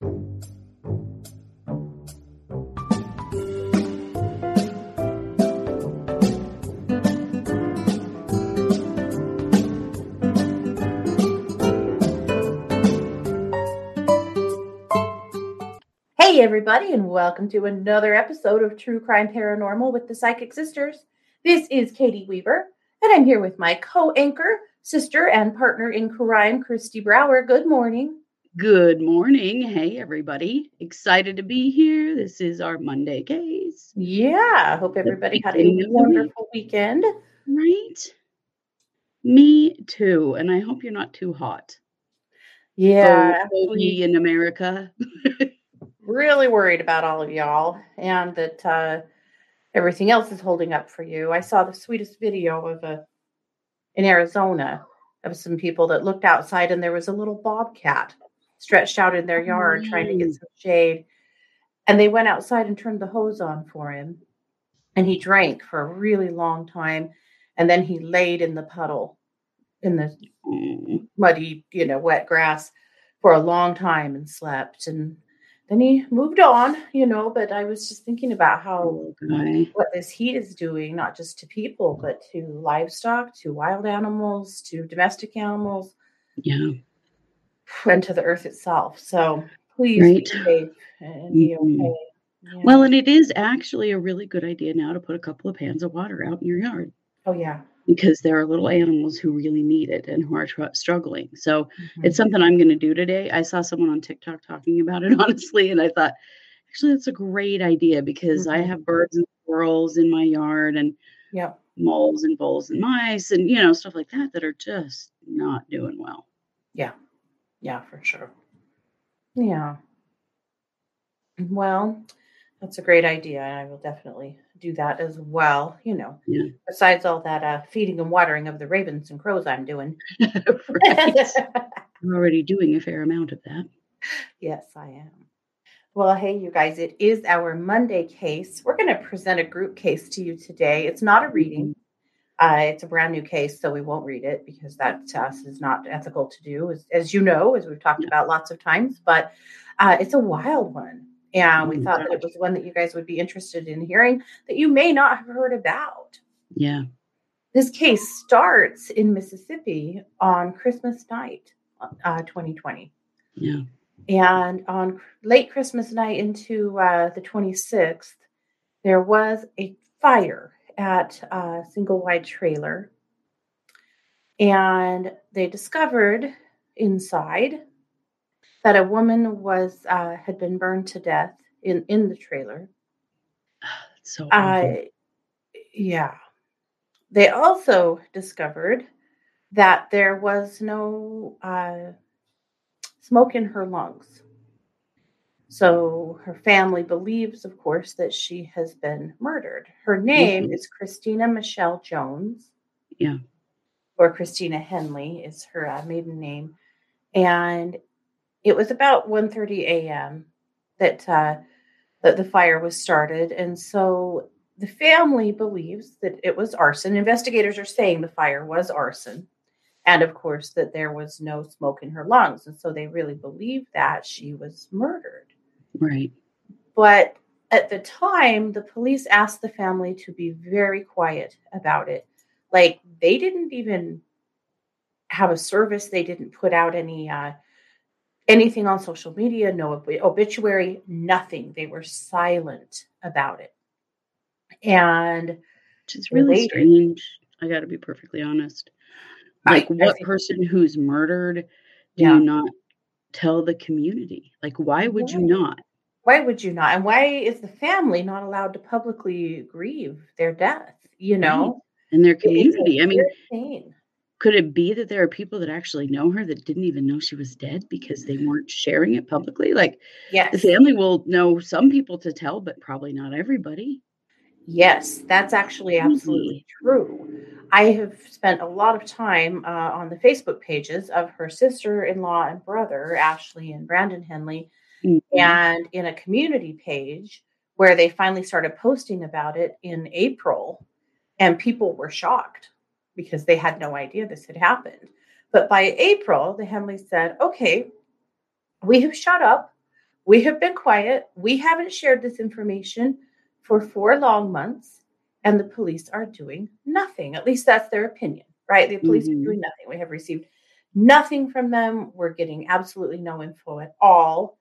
Hey, everybody, and welcome to another episode of True Crime Paranormal with the Psychic Sisters. This is Katie Weaver, and I'm here with my co anchor, sister, and partner in crime, Christy Brower. Good morning. Good morning. Hey, everybody. Excited to be here. This is our Monday case. Yeah, I hope everybody had a wonderful weekend. Right? Me too. And I hope you're not too hot. Yeah. Oh, in America. really worried about all of y'all and that uh, everything else is holding up for you. I saw the sweetest video of a in Arizona of some people that looked outside and there was a little bobcat stretched out in their yard trying to get some shade. And they went outside and turned the hose on for him. And he drank for a really long time. And then he laid in the puddle in the mm. muddy, you know, wet grass for a long time and slept. And then he moved on, you know, but I was just thinking about how Okay. what this heat is doing, not just to people, but to livestock, to wild animals, to domestic animals, Yeah. And to the earth itself. So please Right. be safe and be Mhm. okay. Yeah. Well, and it is actually a really good idea now to put a couple of pans of water out in your yard oh yeah. because there are little animals who really need it and who are tr- struggling. So Mhm. it's something I'm going to do today. I saw someone on TikTok talking about it, honestly, and I thought, actually, that's a great idea because I Mhm. have birds and squirrels in my yard and Yep. moles and voles and mice and, you know, stuff like that that are just not doing well. Yeah. Yeah, for sure. Yeah. Well, that's a great idea. and I will definitely do that as well. You know, Yeah. besides all that uh, feeding and watering of the ravens and crows I'm doing. right. We're already doing a fair amount of that. yes, I am. Well, hey, you guys, it is our Monday case. We're going to present a group case to you today. It's not a reading. Uh, it's a brand new case, so we won't read it because that to us is not ethical to do, as, as you know, as we've talked about lots of times. But uh, it's a wild one, and we Mm, thought that it was one that you guys would be interested in hearing that you may not have heard about. Yeah. This case starts in Mississippi on Christmas night, uh, 2020. Yeah. And on late Christmas night into uh, the 26th, there was a fire at a single wide trailer. And they discovered inside that a woman was uh, had been burned to death in, in the trailer. That's so Uh, yeah. They also discovered that there was no uh, smoke in her lungs. So her family believes, of course, that she has been murdered. Her name Mhm. is Christina Michelle Jones. Yeah. Or Christina Henley is her uh, maiden name. And it was about 1.30 a.m. that uh, that the fire was started. And so the family believes that it was arson. Investigators are saying the fire was arson. And of course, that there was no smoke in her lungs. And so they really believe that she was murdered. Right. But at the time, the police asked the family to be very quiet about it. Like they didn't even have a service, they didn't put out any uh, anything on social media, no ob- obituary, nothing. They were silent about it. And Which is really Related. strange. I got to be perfectly honest. Like, I what think- person who's murdered do Yeah. you not tell the community? Like, why would you not? why would you not? And why is the family not allowed to publicly grieve their death? You know, In their It- it's a community. I mean, could it be that there are people that actually know her that didn't even know she was dead because they weren't sharing it publicly? Like, yes. the family will know some people to tell, but probably not everybody. Yes, that's actually absolutely true. I have spent a lot of time uh, on the Facebook pages of her sister in law and brother, Ashley and Brandon Henley, Mhm. and in a community page where they finally started posting about it in April, and people were shocked because they had no idea this had happened. But by April, the Henleys said, okay, we have shut up. We have been quiet. We haven't shared this information for four long months, and the police are doing nothing. At least that's their opinion, right? The police Mhm. are doing nothing. We have received nothing from them. We're getting absolutely no info at all.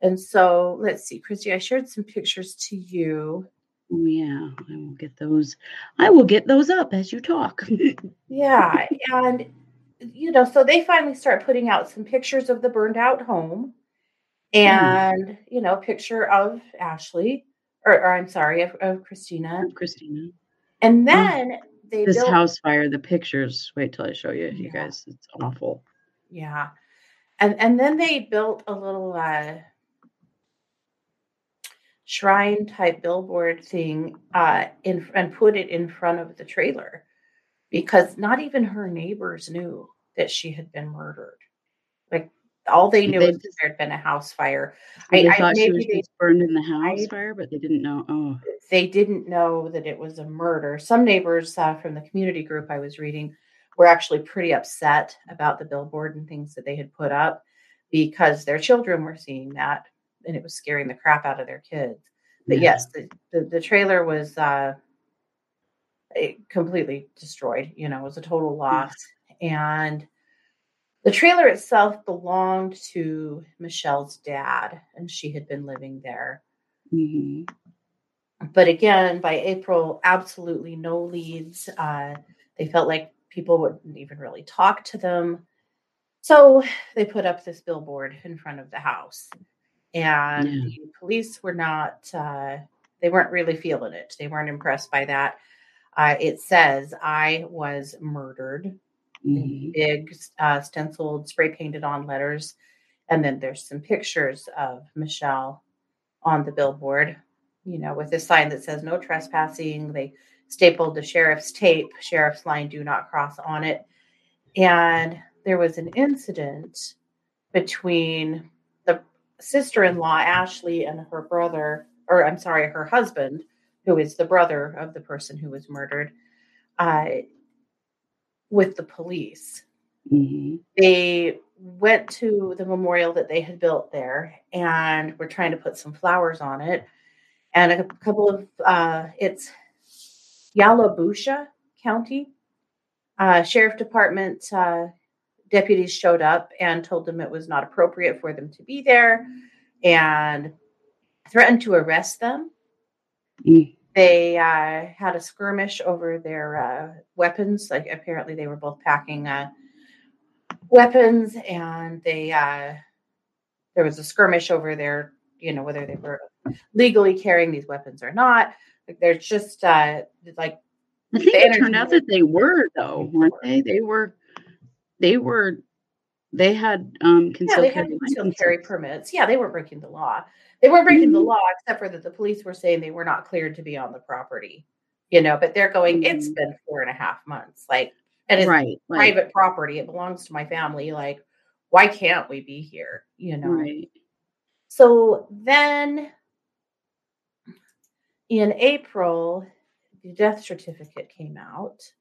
And so let's see, Christy, I shared some pictures to you. Oh, yeah, I will get those. I will get those up as you talk. Yeah. And, you know, so they finally start putting out some pictures of the burned out home and, you know, a picture of Ashley, or, or I'm sorry, of, of Christina. Christina. And then they This built, house fire, the pictures. Wait till I show you, you Yeah. guys. It's awful. yeah. And and then they built a little uh shrine type billboard thing uh in and put it in front of the trailer because not even her neighbors knew that she had been murdered. Like all they knew They was there had been a house fire. I- I- thought she was they- burned in the house I- fire, but they didn't know. Oh, they didn't know that it was a murder. Some neighbors uh, from the community group I was reading were actually pretty upset about the billboard and things that they had put up because their children were seeing that and it was scaring the crap out of their kids. But Yeah. yes, the, the, the trailer was uh, it completely destroyed. You know, it was a total loss. And the trailer itself belonged to Michelle's dad, and she had been living there. Hmm but again by april absolutely no leads. Uh, they felt like people wouldn't even really talk to them. So they put up this billboard in front of the house and Yeah. the police were not uh, they weren't really feeling it. They weren't impressed by that. Uh, it says i was murdered hmm big uh, stenciled spray painted on letters. And then there's some pictures of michelle on the billboard you know with a sign that says no trespassing. They stapled the sheriff's tape sheriff's line do not cross on it. And there was an incident between the sister-in-law ashley and her brother or i'm sorry her husband who is the brother of the person who was murdered. Uh, with the police hmm they went to the memorial that they had built there and were trying to put some flowers on it. And a couple of uh, it's Yalobusha County uh, Sheriff Department uh, deputies showed up and told them it was not appropriate for them to be there and threatened to arrest them. Mm. They uh, had a skirmish over their uh, weapons. Like apparently they were both packing uh, weapons, and they uh, there was a skirmish over their, you know, whether they were legally carrying these weapons or not. Like there's just uh, like I think it turned out that they were though, weren't they? They were. They were. They had um yeah, concealed they had concealed carry permits. Yeah, they weren't breaking the law. They weren't breaking the Mhm. law, except for that the police were saying they were not cleared to be on the property. You know, but they're going. It's Mhm. been four and a half months. Like, and it's right, private property. It belongs to my family. Like, why can't we be here? You know. right. So then in April, the death certificate came out.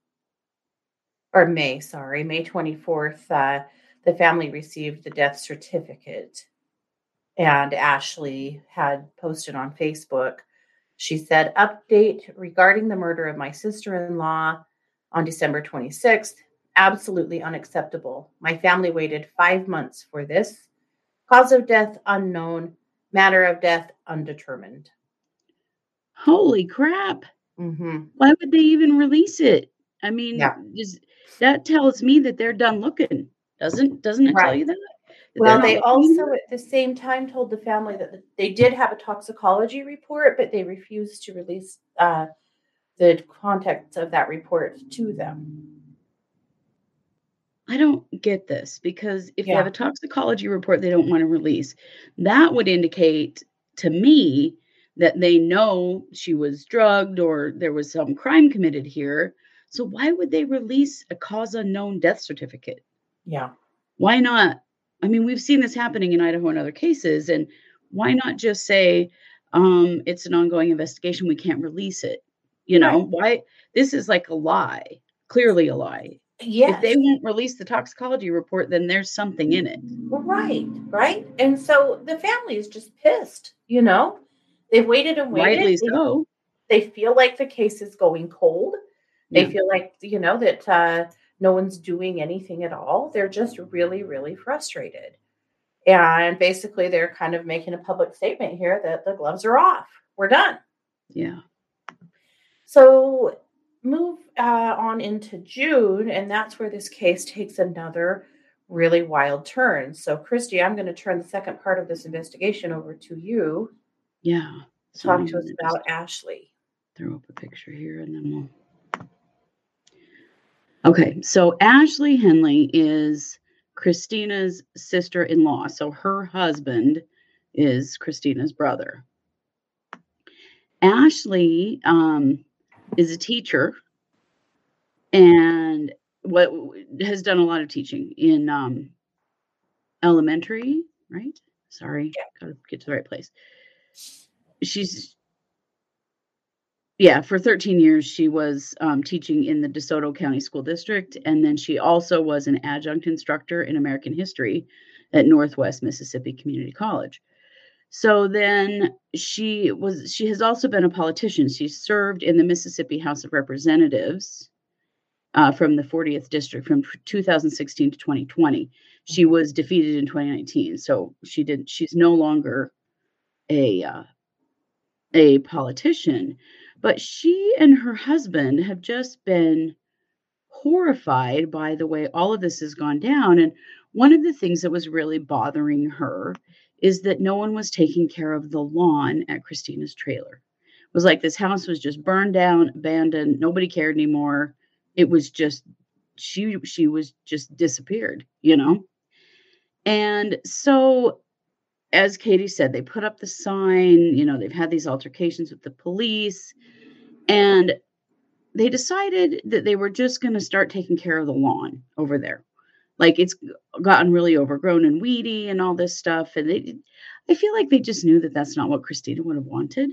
Or May, sorry, May 24th, uh, the family received the death certificate. And Ashley had posted on Facebook. She said, Update regarding the murder of my sister in law on December 26th. Absolutely unacceptable. My family waited five months for this. Cause of death unknown. Manner of death undetermined. Holy crap! hmm Why would they even release it? I mean, Yeah. that tells me that they're done looking. Doesn't doesn't it tell you that? Well, they also at the same time told the family that they did have a toxicology report, but they refused to release uh, the contents of that report to them. I don't get this because if they Yeah. have a toxicology report they don't want to release, that would indicate to me that they know she was drugged or there was some crime committed here. So why would they release a cause unknown death certificate? Yeah. Why not? I mean, we've seen this happening in Idaho and other cases, and why not just say um, it's an ongoing investigation? We can't release it. You know Right. why? This is like a lie, clearly a lie. Yes. If they won't release the toxicology report, then there's something in it. Right, right. And so the family is just pissed, you know? They've waited and waited. Rightly They- so. They feel like the case is going cold. They Yeah. feel like, you know, that uh, no one's doing anything at all. They're just really, really frustrated. And basically, they're kind of making a public statement here that the gloves are off. We're done. Yeah. So move uh, on into June, and that's where this case takes another really wild turn. So, Christy, I'm going to turn the second part of this investigation over to you. Yeah. Talk to us about Ashley. throw up a picture here and then we'll. Okay, so Ashley Henley is Christina's sister in law. So her husband is Christina's brother. Ashley um, is a teacher and what has done a lot of teaching in um, elementary, right? Sorry, gotta get to the right place. She's yeah, for 13 years, she was um, teaching in the DeSoto County School District. And then she also was an adjunct instructor in American history at Northwest Mississippi Community College. So then she was, she has also been a politician. She served in the Mississippi House of Representatives uh, from the 40th District from 2016 to 2020. She was defeated in 2019. So she did, she's no longer a, uh, a politician but she and her husband have just been horrified by the way all of this has gone down. And one of the things that was really bothering her is that no one was taking care of the lawn at Christina's trailer. It was like this house was just burned down, abandoned, nobody cared anymore. It was just she she was just disappeared, you know? And so as Katie said, they put up the sign, you know, they've had these altercations with the police, and they decided that they were just going to start taking care of the lawn over there. Like it's gotten really overgrown and weedy and all this stuff. And they, I feel like they just knew that that's not what Christina would have wanted.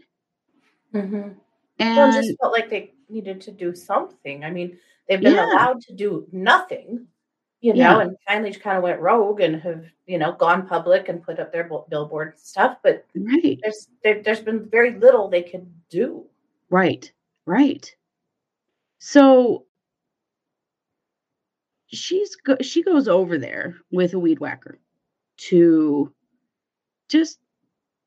Mm-hmm. And Well, just felt like they needed to do something. I mean, they've been Yeah. allowed to do nothing, you know, Yeah. and finally she kind of went rogue and have, you know, gone public and put up their billboard stuff. But right, there's there, there's been very little they could do. right, right. So she's go- she goes over there with a weed whacker to just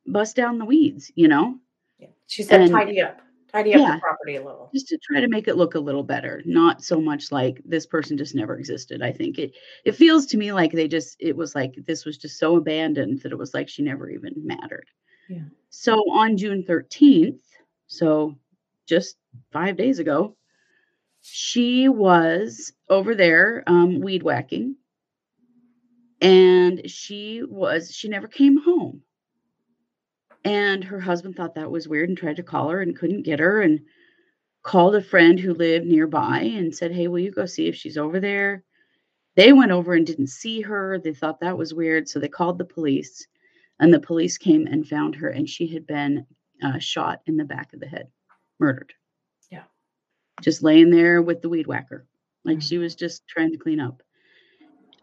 bust down the weeds, you know, Yeah. She said, And- tidy up, tidy up Yeah. the property a little. just to try to make it look a little better, not so much like this person just never existed. I think it it feels to me like they just it was like this was just so abandoned that it was like she never even mattered. Yeah. So on June 13th, so just 5 days ago, she was over there um weed whacking and she was she never came home. And her husband thought that was weird and tried to call her and couldn't get her and called a friend who lived nearby and said, Hey, will you go see if she's over there? They went over and didn't see her. They thought that was weird. So they called the police, and the police came and found her, and she had been uh, shot in the back of the head, murdered. Yeah. Just laying there with the weed whacker. Like Mhm. she was just trying to clean up.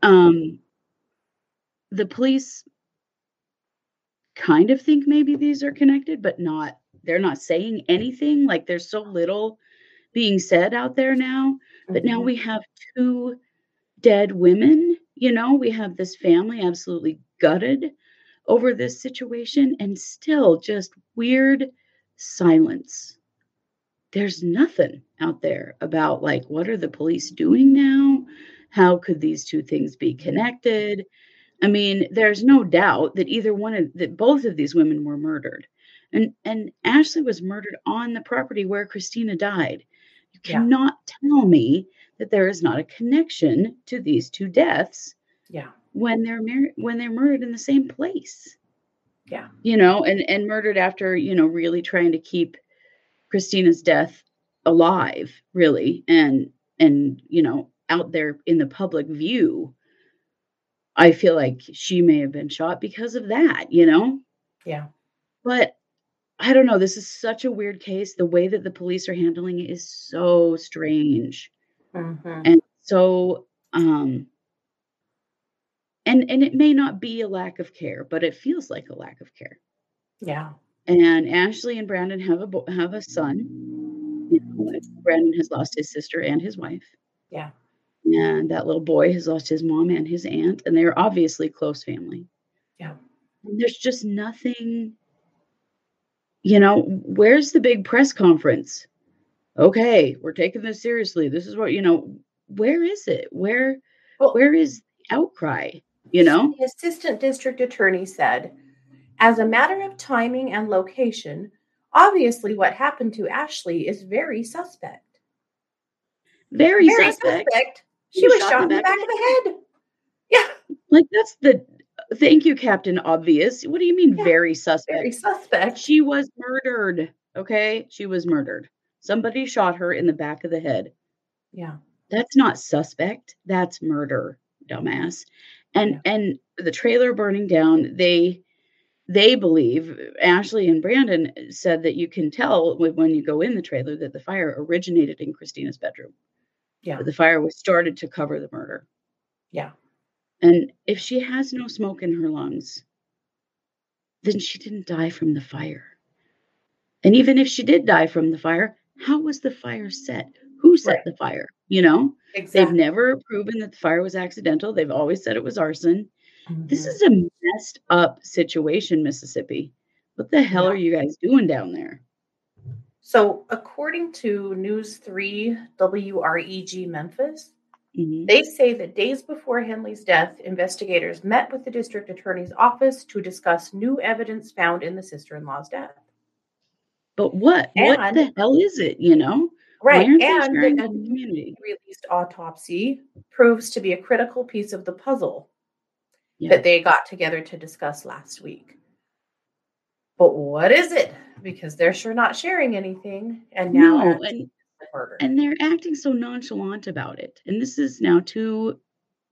Um, the police kind of think maybe these are connected, but not, they're not saying anything. Like there's so little being said out there now. But now Mhm. we have two dead women. You know, we have this family absolutely gutted over this situation and still just weird silence. There's nothing out there about like what are the police doing now? How could these two things be connected? I mean, there's no doubt that either one of that both of these women were murdered. And and Ashley was murdered on the property where Christina died. You Yeah. cannot tell me that there is not a connection to these two deaths yeah, when they're mar- when they're murdered in the same place. yeah, You know, and and murdered after, you know, really trying to keep Christina's death alive, really, and and you know, out there in the public view. I feel like she may have been shot because of that, you know? yeah. But I don't know. This is such a weird case. The way that the police are handling it is so strange Mhm. and So, um, and and it may not be a lack of care, but it feels like a lack of care. Yeah. And Ashley and Brandon have a bo- have a son. You know, Brandon has lost his sister and his wife. Yeah. And that little boy has lost his mom and his aunt, and they're obviously close family. Yeah. And there's just nothing, you know, where's the big press conference? Okay, we're taking this seriously. This is what, you know, where is it? Where Well- where is the outcry? You know? The assistant district attorney said, as a matter of timing and location, obviously what happened to Ashley is very suspect. Very, Very suspect. suspect. She was shot in the back of the head. Yeah, Like that's the thank you, Captain Obvious. What do you mean Yeah, very suspect? very suspect. She was murdered. Okay. She was murdered. Somebody shot her in the back of the head. Yeah. That's not suspect. That's murder, dumbass. And and the trailer burning down, they they believe Ashley and Brandon said that you can tell when when you go in the trailer that the fire originated in Christina's bedroom. Yeah. The fire was started to cover the murder. Yeah. And if she has no smoke in her lungs, then she didn't die from the fire. And even if she did die from the fire, how was the fire set? Who set Right. the fire? You know, they've never proven that the fire was accidental. They've always said it was arson. This Mhm. is a messed up situation, Mississippi. What the hell Yeah. are you guys doing down there? So, according to News 3 WREG Memphis, Mhm. they say that days before Henley's death, investigators met with the district attorney's office to discuss new evidence found in the sister in law's death. But what? what the hell is it? You know? Right. And the the community? released autopsy proves to be a critical piece of the puzzle Yeah. that they got together to discuss last week. But what is it? Because they're sure not sharing anything. And now No, and and they're acting so nonchalant about it. And this is now two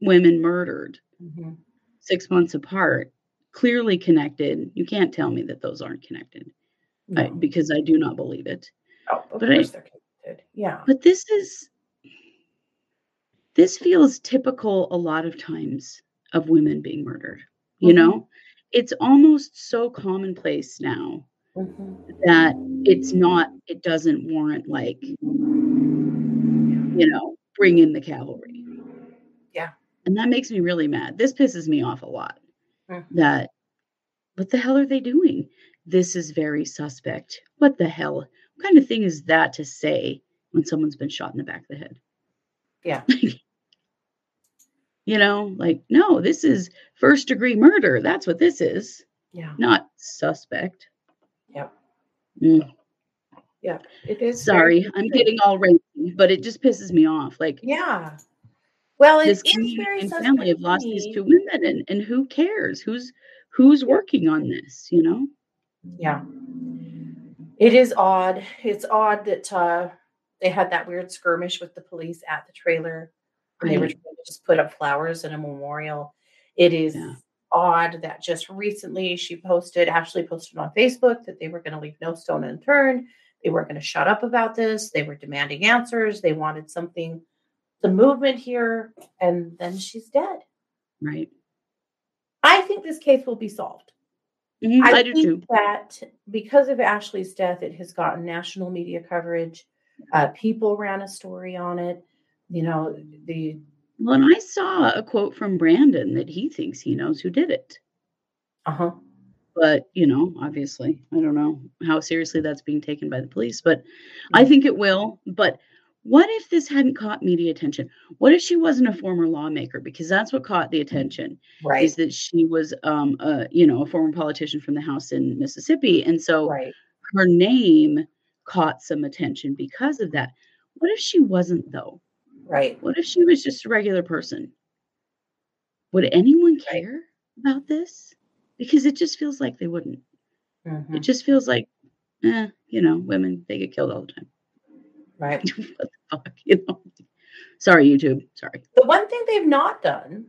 women murdered Mhm. six months apart, clearly connected. You can't tell me that those aren't connected I, because I do not believe it. Oh, of but I- course they're connected. Yeah. But this is this feels typical a lot of times of women being murdered. You Mhm. know, it's almost so commonplace now Mhm. that it's not. It doesn't warrant like you know, bring in the cavalry. Yeah. And that makes me really mad. This pisses me off a lot. Mhm. That what the hell are they doing? This is very suspect. What the hell? What kind of thing is that to say when someone's been shot in the back of the head? Yeah. you know, like, no, this is first degree murder. That's what this is, Yeah. not suspect. Yeah. Mm, Yeah. It is. sorry, I'm getting all racy, but it just pisses me off. Like, Yeah. Well, it this community very and family have lost these two women and, and who cares who's who's working on this you know Yeah. It is odd. It's odd that uh, they had that weird skirmish with the police at the trailer and they were trying to just put up flowers and a memorial. It is Yeah. odd that just recently she posted, Ashley posted on Facebook that they were going to leave no stone unturned. They weren't going to shut up about this. They were demanding answers. They wanted something, the movement here, and then she's dead. right I think this case will be solved. Mhm, I, i do think too that because of Ashley's death, it has gotten national media coverage. Uh, people ran a story on it. You know, the well and i saw a quote from brandon that he thinks he knows who did it. Uh huh, but you know obviously i don't know how seriously that's being taken by the police but i Mm. think it will. But what if this hadn't caught media attention? What if she wasn't a former lawmaker? Because that's what caught the attention right, is that she was um a you know a former politician from the house in mississippi and so right, her name caught some attention because of that. What if she wasn't though? Right. What if she was just a regular person? Would anyone Right. care about this? Because it just feels like they wouldn't. It mhm, just feels like, eh, you know, women they get killed all the time. Right. what the fuck, you know? Sorry, YouTube. Sorry. The one thing they've not done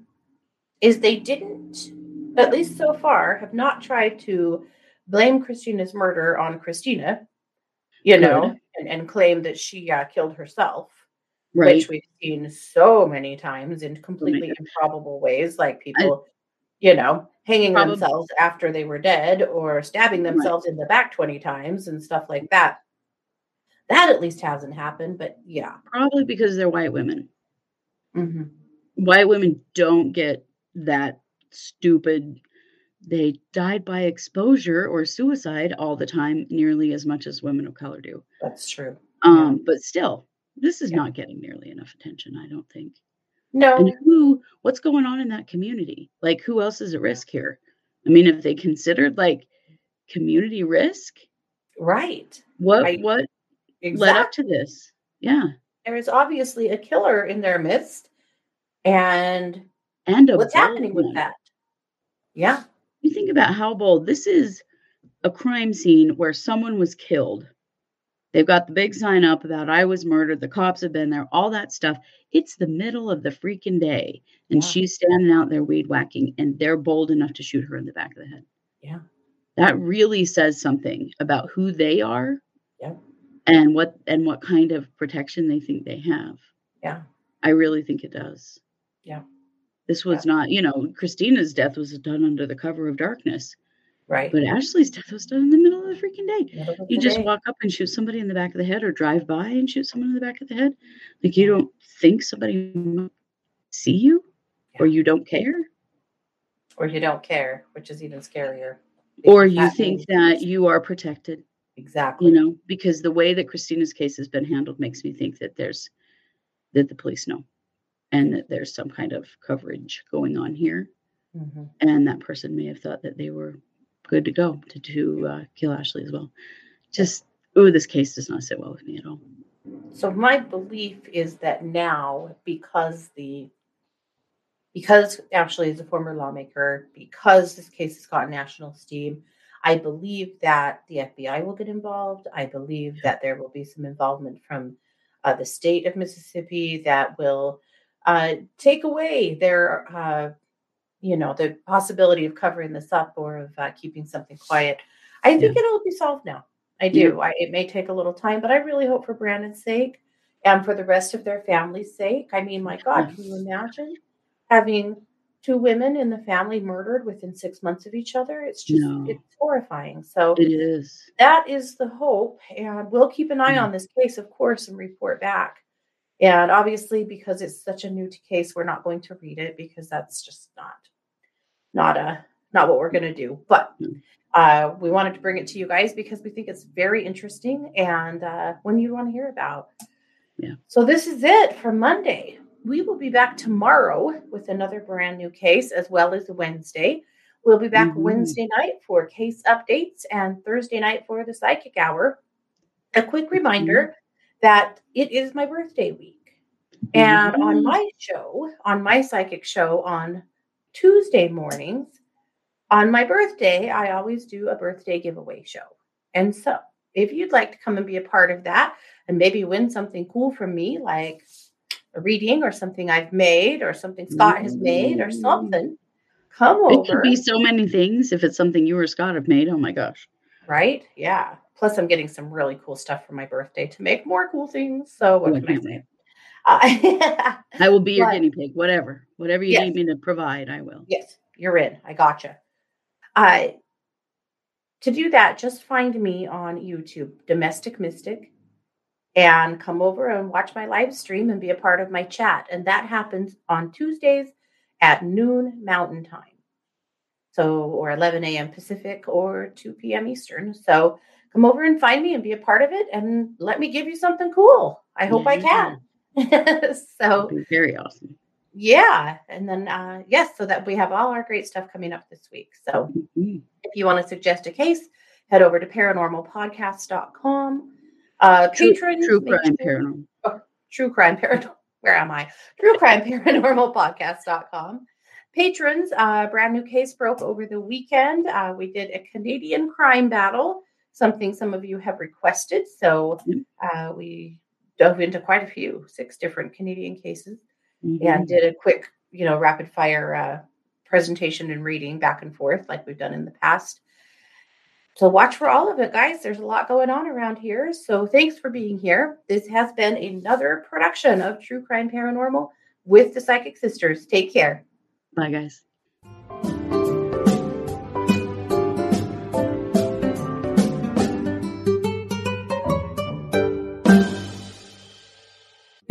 is they didn't, at least so far, have not tried to blame Christina's murder on Christina, you know, and, and claim that she uh, killed herself. Right. which we've seen so many times in completely improbable ways, like people, you know, hanging Probably- themselves after they were dead or stabbing themselves in the back 20 times and stuff like that. That at least hasn't happened, but yeah. Probably because they're white women. hmm White women don't get that stupid. They died by exposure or suicide all the time, nearly as much as women of color do. That's true. Um, but still, this is Yeah. not getting nearly enough attention, I don't think. No, And who, what's going on in that community? Like, who else is at risk here? I mean, if they considered like community risk, right. what Right. what Exactly. led up to this? Yeah, there is obviously a killer in their midst. And and what's happening with that? Yeah. You think about how bold this is a crime scene where someone was killed. They've got the big sign up about I was murdered, the cops have been there, all that stuff. It's the middle of the freaking day, and Yeah. she's standing out there weed whacking, and they're bold enough to shoot her in the back of the head. Yeah. That really says something about who they are Yeah. and what and what kind of protection they think they have. Yeah. I really think it does. Yeah. This was not, you know, Christina's death was done under the cover of darkness. Right. But Ashley's death was done in the middle of the freaking day. Of You just day. walk up and shoot somebody in the back of the head or drive by and shoot someone in the back of the head. Like you don't think somebody might see you or you don't care or you don't care, which is even scarier. or you that think that you are protected, exactly. you know, because the way that Christina's case has been handled makes me think that there's that the police know and that there's some kind of coverage going on here Mhm. and that person may have thought that they were good to go to to uh, kill Ashley as well. Just oh, this case does not sit well with me at all. So my belief is that now, because the because Ashley is a former lawmaker, because this case has gotten national steam, I believe that the FBI will get involved. I believe that there will be some involvement from uh, the state of Mississippi that will uh, take away their, uh, you know, the possibility of covering this up or of uh, keeping something quiet. I think it'll be solved now. I do. I, it may take a little time, but I really hope for Brandon's sake and for the rest of their family's sake. I mean, my God, can you imagine having two women in the family murdered within six months of each other? It's just, No. it's horrifying. So It is. that is the hope. And we'll keep an eye Mhm. on this case, of course, and report back. And obviously, because it's such a new case, we're not going to read it because that's just not not a not what we're going to do. But uh, we wanted to bring it to you guys because we think it's very interesting and uh, one you want to hear about. Yeah. So this is it for Monday. We will be back tomorrow with another brand new case, as well as Wednesday. We'll be back Mhm. Wednesday night for case updates and Thursday night for the psychic hour. A quick reminder that it is my birthday week. And on Mhm. my show, on my psychic show on Tuesday mornings, on my birthday, I always do a birthday giveaway show. And so, if you'd like to come and be a part of that and maybe win something cool from me, like a reading or something I've made or something Scott has made or Mm. something, come It over. It could be so many things if it's something you or Scott have made. Oh my gosh. right? Yeah. Plus, I'm getting some really cool stuff for my birthday to make more cool things. So, what Oh, can I say? Uh, I will be your But- guinea pig, whatever. Whatever you Yes. need me to provide, I will. Yes, you're in. I gotcha. Uh, to do that, just find me on YouTube, Domestic Mystic, and come over and watch my live stream and be a part of my chat. And that happens on Tuesdays at noon Mountain Time. So, or 11 a.m. Pacific or 2 p.m. Eastern. So, come over and find me and be a part of it and let me give you something cool. I hope I can. so, very awesome. yeah and then uh yes so that we have all our great stuff coming up this week so Mhm. if you want to suggest a case head over to paranormalpodcast.com uh True, patrons true crime sure- paranormal. true crime paranormal where am i true crime paranormal podcast.com patrons uh brand new case broke over the weekend uh we did a canadian crime battle something some of you have requested so uh we dove into quite a few six different canadian cases Mhm. and did a quick, you know, rapid fire uh, presentation and reading back and forth like we've done in the past. so watch for all of it, guys. There's a lot going on around here. So thanks for being here. This has been another production of True Crime Paranormal with the Psychic Sisters. Take care. Bye, guys.